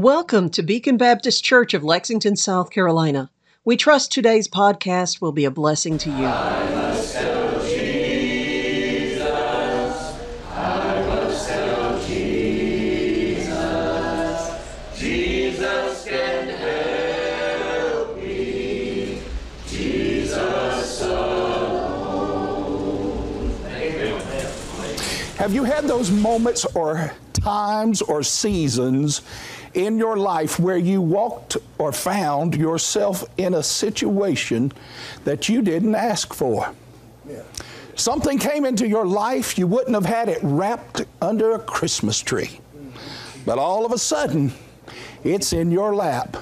Welcome to Beacon Baptist Church of Lexington, South Carolina. We trust today's podcast will be a blessing to you. Have you had those moments or times or seasons in your life where you walked or found yourself in a situation that you didn't ask for? Something came into your life, you wouldn't have had it wrapped under a Christmas tree. But all of a sudden, it's in your lap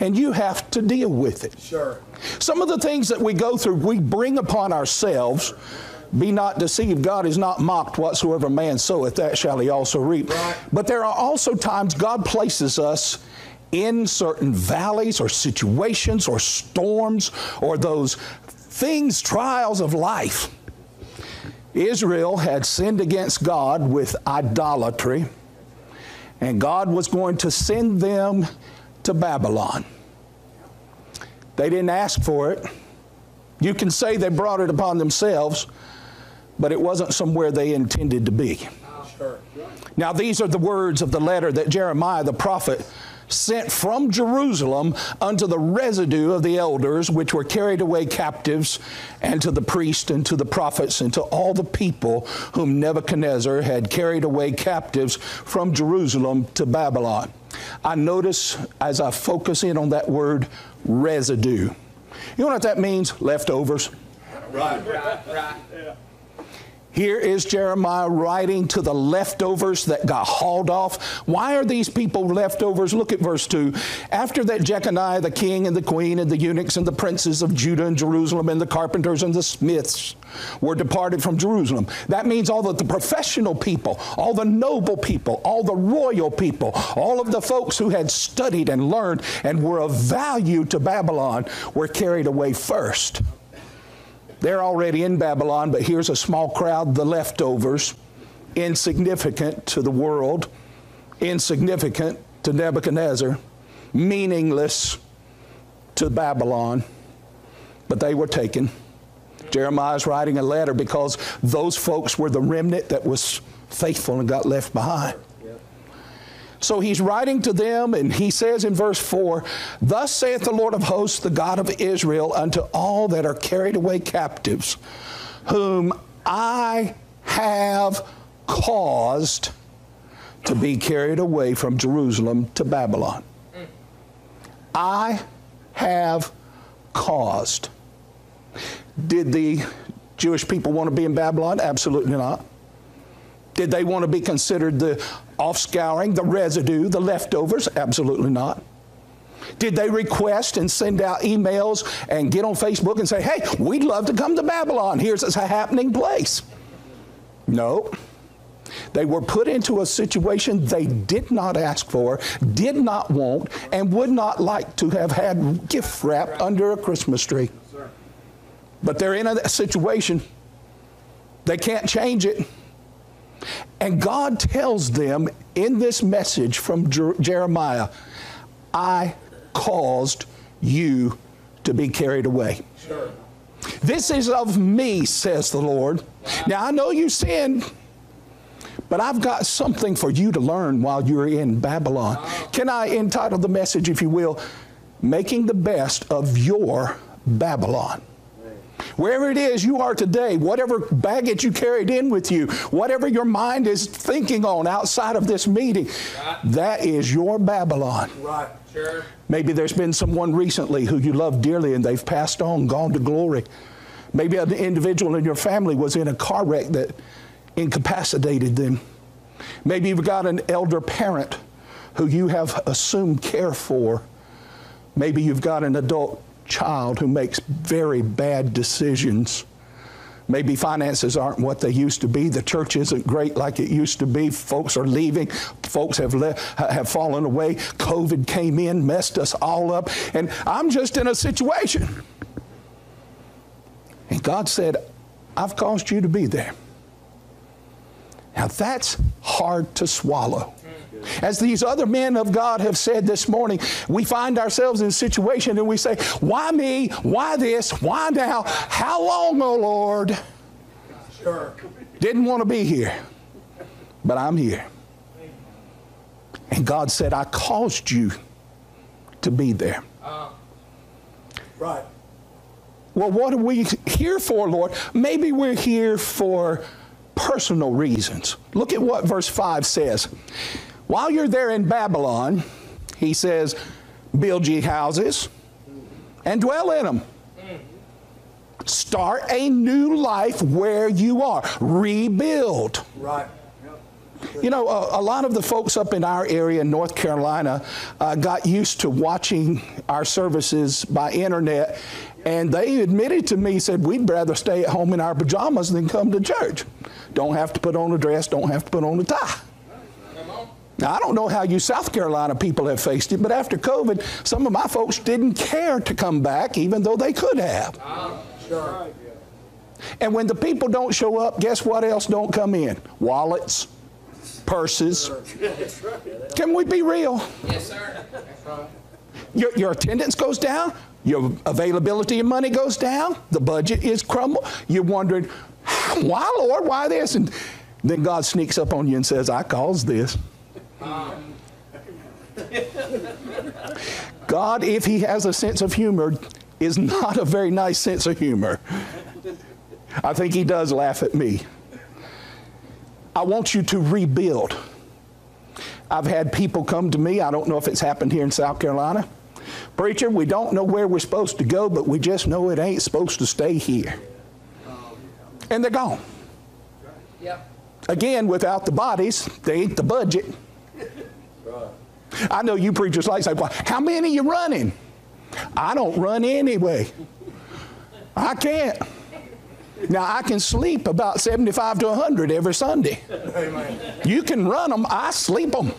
and you have to deal with it. Sure. Some of the things that we go through, we bring upon ourselves. Be not deceived, God is not mocked. Whatsoever man soweth, that shall he also reap. Right. But there are also times God places us in certain valleys or situations or storms or those things, trials of life. Israel had sinned against God with idolatry, and God was going to send them to Babylon. They didn't ask for it. You can say they brought it upon themselves, but it wasn't somewhere they intended to be. Now, these are the words of the letter that Jeremiah the prophet sent from Jerusalem unto the residue of the elders which were carried away captives, and to the priests and to the prophets and to all the people whom Nebuchadnezzar had carried away captives from Jerusalem to Babylon. I notice as I focus in on that word residue. You know what that means? Leftovers. Right. Right. Right. Here is Jeremiah writing to the leftovers that got hauled off. Why are these people leftovers? Look at verse 2. After that, Jeconiah, the king, and the queen, and the eunuchs, and the princes of Judah and Jerusalem, and the carpenters and the smiths were departed from Jerusalem. That means all of the professional people, all the noble people, all the royal people, all of the folks who had studied and learned and were of value to Babylon were carried away first. They're already in Babylon, but here's a small crowd, the leftovers, insignificant to the world, insignificant to Nebuchadnezzar, meaningless to Babylon, but they were taken. Jeremiah's writing a letter because those folks were the remnant that was faithful and got left behind. So he's writing to them, and he says in verse 4 Thus saith the Lord of hosts, the God of Israel, unto all that are carried away captives, whom I have caused to be carried away from Jerusalem to Babylon. I have caused. Did the Jewish people want to be in Babylon? Absolutely not. Did they want to be considered the offscouring, the residue, the leftovers? Absolutely not. Did they request and send out emails and get on Facebook and say, hey, we'd love to come to Babylon? Here's a happening place. No. They were put into a situation they did not ask for, did not want, and would not like to have had gift wrap under a Christmas tree. But they're in a situation. They can't change it. And God tells them in this message from Jer- Jeremiah, I caused you to be carried away. Sure. This is of me, says the Lord. Now I know you sinned, but I've got something for you to learn while you're in Babylon. Can I entitle the message, if you will, Making the Best of Your Babylon? Wherever it is you are today, whatever baggage you carried in with you, whatever your mind is thinking on outside of this meeting, that is your Babylon. Right. Sure. Maybe there's been someone recently who you love dearly and they've passed on, gone to glory. Maybe an individual in your family was in a car wreck that incapacitated them. Maybe you've got an elder parent who you have assumed care for. Maybe you've got an adult child who makes very bad decisions. Maybe finances aren't what they used to be. The church isn't great like it used to be. Folks are leaving. Folks have le- have fallen away. COVID came in, messed us all up, and I'm just in a situation. And God said, "I've caused you to be there." Now that's hard to swallow. As these other men of God have said this morning, we find ourselves in a situation and we say, Why me? Why this? Why now? How long, O Lord? Sure. Didn't want to be here, but I'm here. And God said, I caused you to be there. Right. Well, what are we here for, Lord? Maybe we're here for personal reasons. Look at what verse 5 says. While you're there in Babylon, he says, build ye houses and dwell in them. Start a new life where you are. Rebuild. Right. You know, a, a, lot of the folks up in our area in North Carolina uh, got used to watching our services by internet, and they admitted to me, said, we'd rather stay at home in our pajamas than come to church. Don't have to put on a dress, don't have to put on a tie. Now, I don't know how you South Carolina people have faced it, but after COVID, some of my folks didn't care to come back, even though they could have. Sure. And when the people don't show up, guess what else don't come in? Wallets, purses. Can we be real? Yes, sir. Your, your attendance goes down, your availability of money goes down, the budget is crumbled. You're wondering, why, Lord, why this? And then God sneaks up on you and says, I caused this. God, if He has a sense of humor, is not a very nice sense of humor. I think He does laugh at me. I want you to rebuild. I've had people come to me, I don't know if it's happened here in South Carolina. Preacher, we don't know where we're supposed to go, but we just know it ain't supposed to stay here. And they're gone. Yep. Again, without the bodies, they ain't the budget. I know you preachers like say, well, how many you running? I don't run anyway. I can't. Now I can sleep about 75 to 100 every Sunday. Amen. You can run them, I sleep them.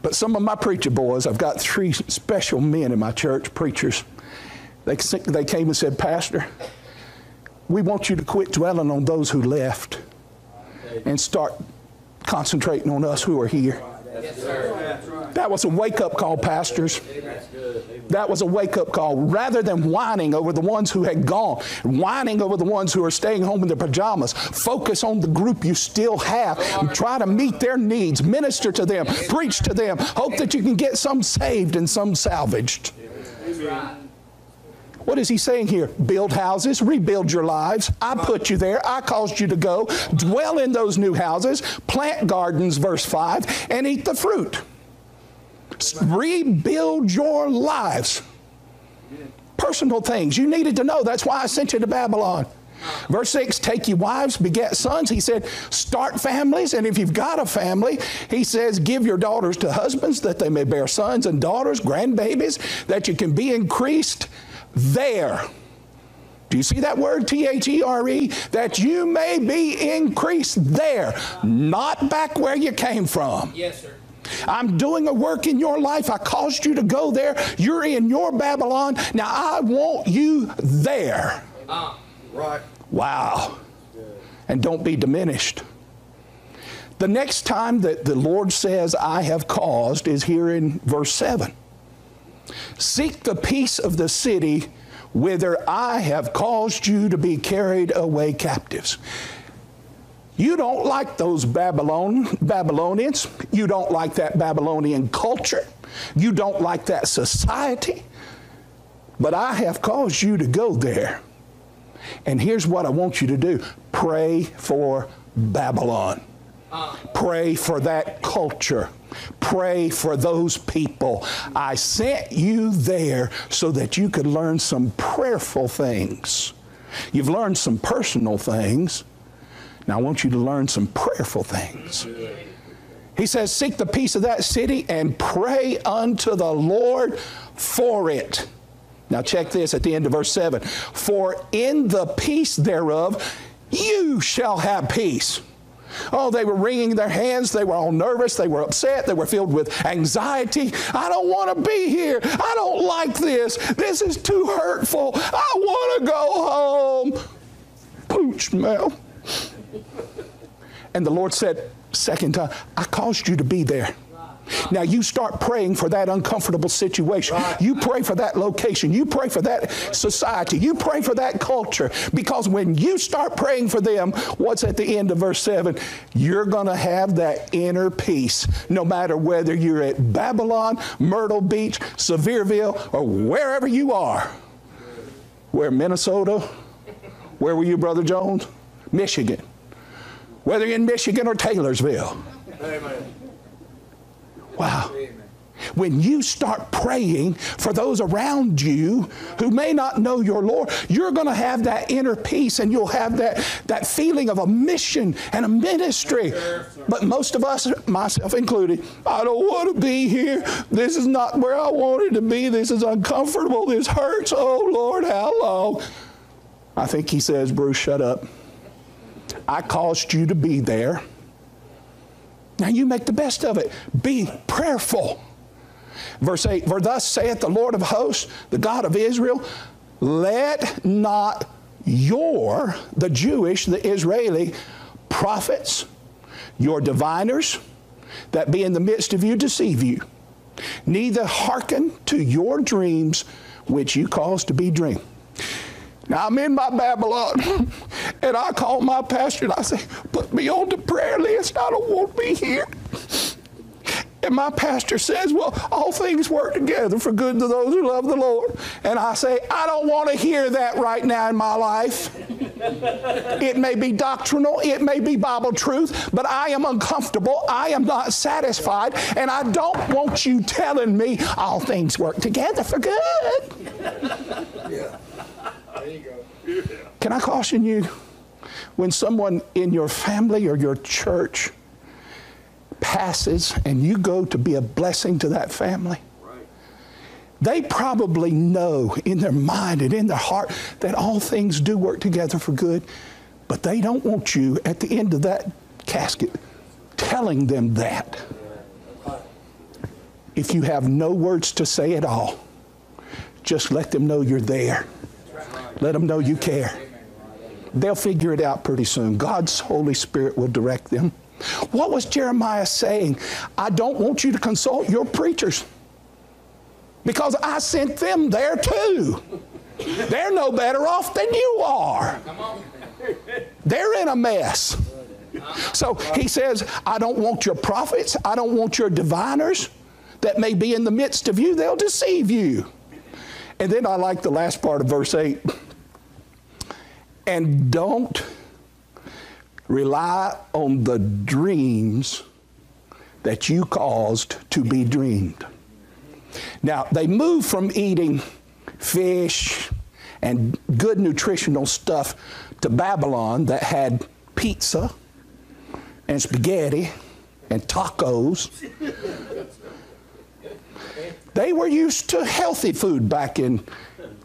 But some of my preacher boys, I've got three special men in my church, preachers. They, they came and said, Pastor, we want you to quit dwelling on those who left and start concentrating on us who are here. That was a wake up call, pastors. That was a wake up call. Rather than whining over the ones who had gone, whining over the ones who are staying home in their pajamas, focus on the group you still have. And try to meet their needs, minister to them, preach to them. Hope that you can get some saved and some salvaged. What is he saying here? Build houses, rebuild your lives. I put you there. I caused you to go. Dwell in those new houses, plant gardens, verse 5, and eat the fruit. Rebuild your lives. Personal things you needed to know. That's why I sent you to Babylon. Verse 6 Take you wives, beget sons. He said, Start families. And if you've got a family, he says, Give your daughters to husbands that they may bear sons and daughters, grandbabies, that you can be increased there. Do you see that word, T H E R E? That you may be increased there, not back where you came from. Yes, sir. I'm doing a work in your life. I caused you to go there. You're in your Babylon. Now I want you there. Ah. Right. Wow. And don't be diminished. The next time that the Lord says, I have caused, is here in verse 7. Seek the peace of the city whither I have caused you to be carried away captives. You don't like those Babylon, Babylonians. You don't like that Babylonian culture. You don't like that society. But I have caused you to go there. And here's what I want you to do pray for Babylon. Uh. Pray for that culture. Pray for those people. I sent you there so that you could learn some prayerful things. You've learned some personal things. Now I want you to learn some prayerful things. He says, Seek the peace of that city and pray unto the Lord for it. Now, check this at the end of verse 7 For in the peace thereof you shall have peace. Oh, they were wringing their hands. They were all nervous. They were upset. They were filled with anxiety. I don't want to be here. I don't like this. This is too hurtful. I want to go home. Pooch mouth. And the Lord said, second time, I caused you to be there. Now you start praying for that uncomfortable situation. You pray for that location. You pray for that society. You pray for that culture. Because when you start praying for them, what's at the end of verse 7? You're going to have that inner peace no matter whether you're at Babylon, Myrtle Beach, Sevierville, or wherever you are. Where, Minnesota? Where were you, Brother Jones? Michigan. Whether you're in Michigan or Taylorsville. Amen. Wow. When you start praying for those around you who may not know your Lord, you're going to have that inner peace and you'll have that, that feeling of a mission and a ministry. But most of us, myself included, I don't want to be here. This is not where I wanted to be. This is uncomfortable. This hurts. Oh, Lord, how long? I think he says, Bruce, shut up. I caused you to be there. Now you make the best of it. Be prayerful. Verse 8 For thus saith the Lord of hosts, the God of Israel, let not your, the Jewish, the Israeli prophets, your diviners that be in the midst of you deceive you, neither hearken to your dreams which you cause to be dreamed. Now I'm in my Babylon, and I call my pastor and I say, Put me on the prayer list. I don't want to be here. And my pastor says, Well, all things work together for good to those who love the Lord. And I say, I don't want to hear that right now in my life. it may be doctrinal, it may be Bible truth, but I am uncomfortable. I am not satisfied. And I don't want you telling me all things work together for good. Yeah. There you go. Can I caution you? When someone in your family or your church passes and you go to be a blessing to that family, they probably know in their mind and in their heart that all things do work together for good, but they don't want you at the end of that casket telling them that. If you have no words to say at all, just let them know you're there. Let them know you care. They'll figure it out pretty soon. God's Holy Spirit will direct them. What was Jeremiah saying? I don't want you to consult your preachers because I sent them there too. They're no better off than you are. They're in a mess. So he says, I don't want your prophets, I don't want your diviners that may be in the midst of you, they'll deceive you. And then I like the last part of verse 8. And don't rely on the dreams that you caused to be dreamed. Now, they moved from eating fish and good nutritional stuff to Babylon that had pizza and spaghetti and tacos. They were used to healthy food back in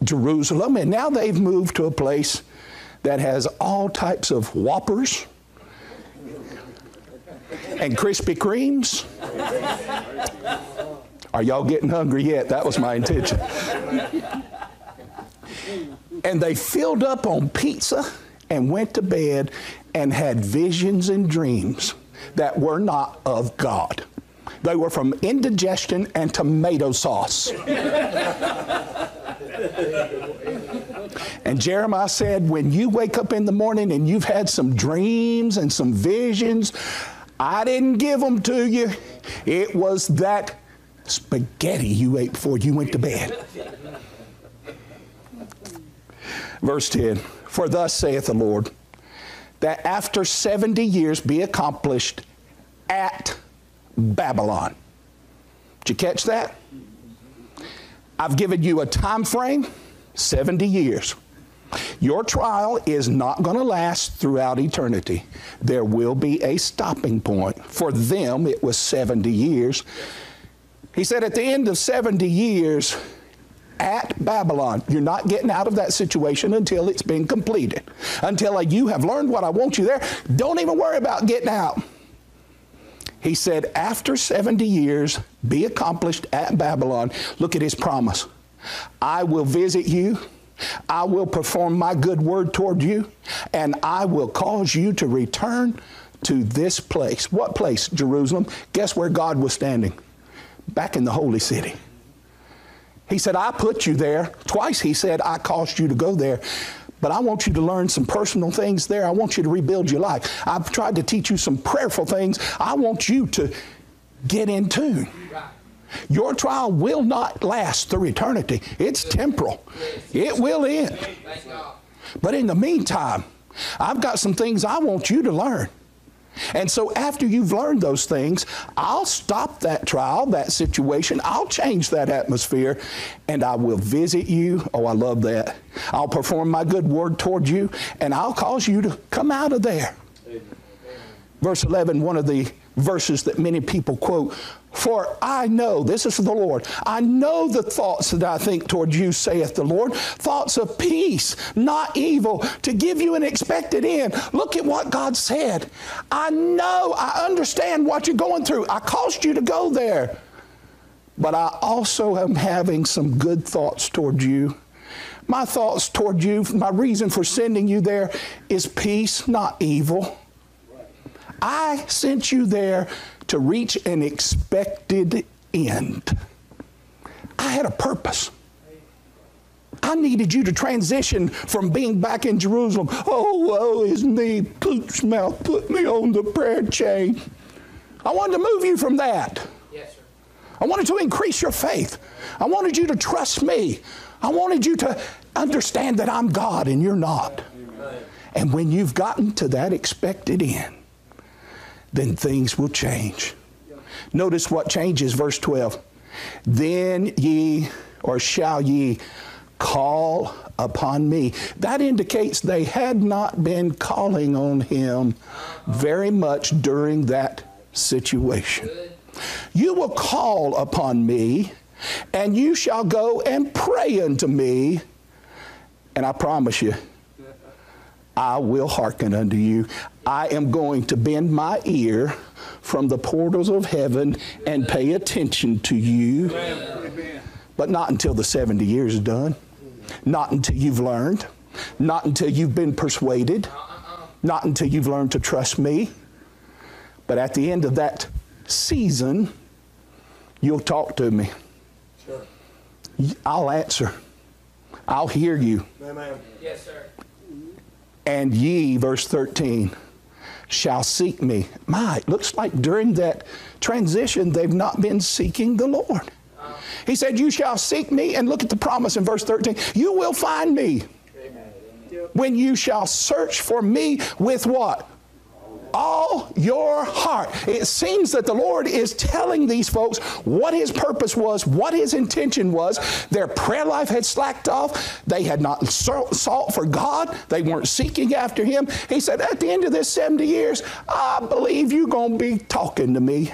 Jerusalem, and now they've moved to a place that has all types of whoppers and Krispy Kremes. Are y'all getting hungry yet? That was my intention. and they filled up on pizza and went to bed and had visions and dreams that were not of God. They were from indigestion and tomato sauce. And Jeremiah said, When you wake up in the morning and you've had some dreams and some visions, I didn't give them to you. It was that spaghetti you ate before you went to bed. Verse 10 For thus saith the Lord, that after 70 years be accomplished at Babylon. Did you catch that? I've given you a time frame 70 years. Your trial is not going to last throughout eternity. There will be a stopping point. For them, it was 70 years. He said, at the end of 70 years, at Babylon. You're not getting out of that situation until it's been completed. Until you have learned what I want you there, don't even worry about getting out. He said, after 70 years, be accomplished at Babylon. Look at his promise. I will visit you. I will perform my good word toward you, and I will cause you to return to this place. What place? Jerusalem. Guess where God was standing? Back in the holy city. He said, I put you there. Twice he said, I caused you to go there. But I want you to learn some personal things there. I want you to rebuild your life. I've tried to teach you some prayerful things. I want you to get in tune. Your trial will not last through eternity, it's temporal, it will end. But in the meantime, I've got some things I want you to learn. And so after you've learned those things, I'll stop that trial, that situation. I'll change that atmosphere and I will visit you. Oh, I love that. I'll perform my good word toward you and I'll cause you to come out of there. Verse 11, one of the verses that many people quote for I know, this is the Lord, I know the thoughts that I think toward you, saith the Lord, thoughts of peace, not evil, to give you an expected end. Look at what God said. I know, I understand what you're going through. I caused you to go there. But I also am having some good thoughts toward you. My thoughts toward you, my reason for sending you there is peace, not evil. I sent you there to reach an expected end. I had a purpose. I needed you to transition from being back in Jerusalem. Oh, woe is me, Poop's mouth, put me on the prayer chain. I wanted to move you from that. Yes, sir. I wanted to increase your faith. I wanted you to trust me. I wanted you to understand that I'm God and you're not. Amen. And when you've gotten to that expected end, then things will change. Notice what changes, verse 12. Then ye, or shall ye, call upon me. That indicates they had not been calling on him very much during that situation. You will call upon me, and you shall go and pray unto me, and I promise you, I will hearken unto you. I am going to bend my ear from the portals of heaven and pay attention to you. But not until the 70 years is done. Not until you've learned. Not until you've been persuaded. Not until you've learned to trust me. But at the end of that season, you'll talk to me. I'll answer. I'll hear you. Amen. Yes, sir. And ye, verse 13, shall seek me. My, it looks like during that transition, they've not been seeking the Lord. He said, You shall seek me, and look at the promise in verse 13 you will find me. When you shall search for me with what? All your heart. It seems that the Lord is telling these folks what His purpose was, what His intention was. Their prayer life had slacked off. They had not sought for God. They weren't seeking after Him. He said, At the end of this 70 years, I believe you're going to be talking to me.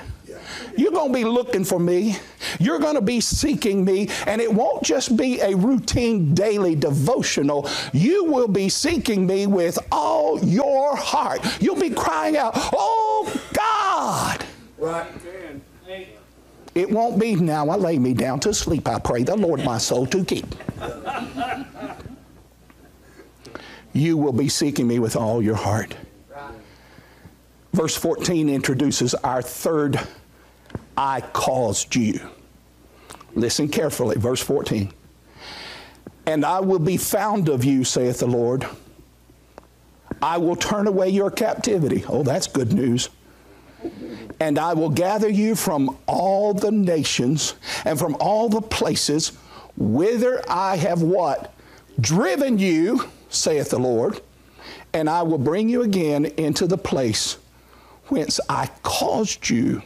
You're going to be looking for me. You're going to be seeking me. And it won't just be a routine daily devotional. You will be seeking me with all your heart. You'll be crying out, Oh God. Right. It won't be now I lay me down to sleep. I pray the Lord my soul to keep. you will be seeking me with all your heart. Verse 14 introduces our third I caused you. Listen carefully, verse 14. And I will be found of you, saith the Lord. I will turn away your captivity. Oh, that's good news. And I will gather you from all the nations and from all the places whither I have what? Driven you, saith the Lord. And I will bring you again into the place whence I caused you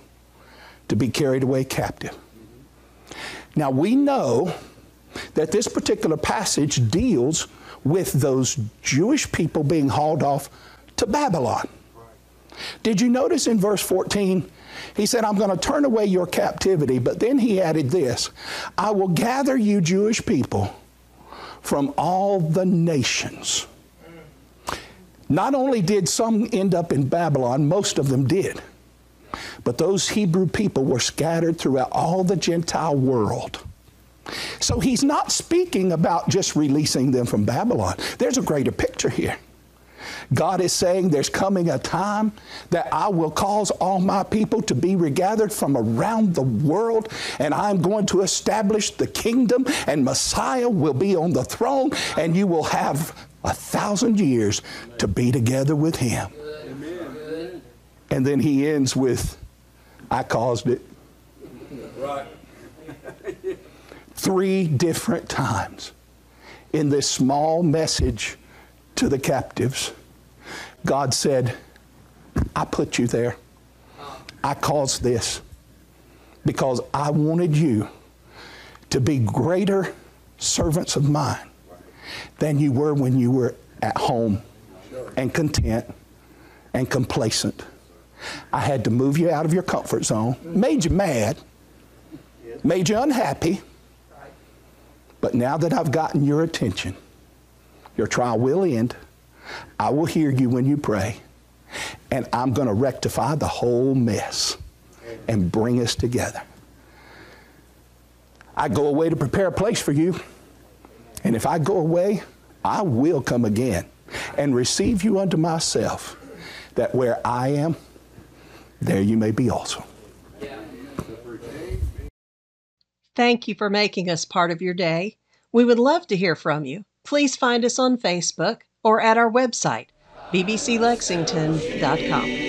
to be carried away captive. Now we know that this particular passage deals with those Jewish people being hauled off to Babylon. Did you notice in verse 14? He said, I'm going to turn away your captivity, but then he added this I will gather you, Jewish people, from all the nations. Not only did some end up in Babylon, most of them did. But those Hebrew people were scattered throughout all the Gentile world. So he's not speaking about just releasing them from Babylon. There's a greater picture here. God is saying there's coming a time that I will cause all my people to be regathered from around the world, and I'm going to establish the kingdom, and Messiah will be on the throne, and you will have a thousand years to be together with Him. Amen. And then he ends with, I caused it. Right. Three different times in this small message to the captives, God said, I put you there. I caused this because I wanted you to be greater servants of mine than you were when you were at home and content and complacent. I had to move you out of your comfort zone, made you mad, made you unhappy. But now that I've gotten your attention, your trial will end. I will hear you when you pray, and I'm going to rectify the whole mess and bring us together. I go away to prepare a place for you, and if I go away, I will come again and receive you unto myself, that where I am, there you may be also. Thank you for making us part of your day. We would love to hear from you. Please find us on Facebook or at our website, bbclexington.com.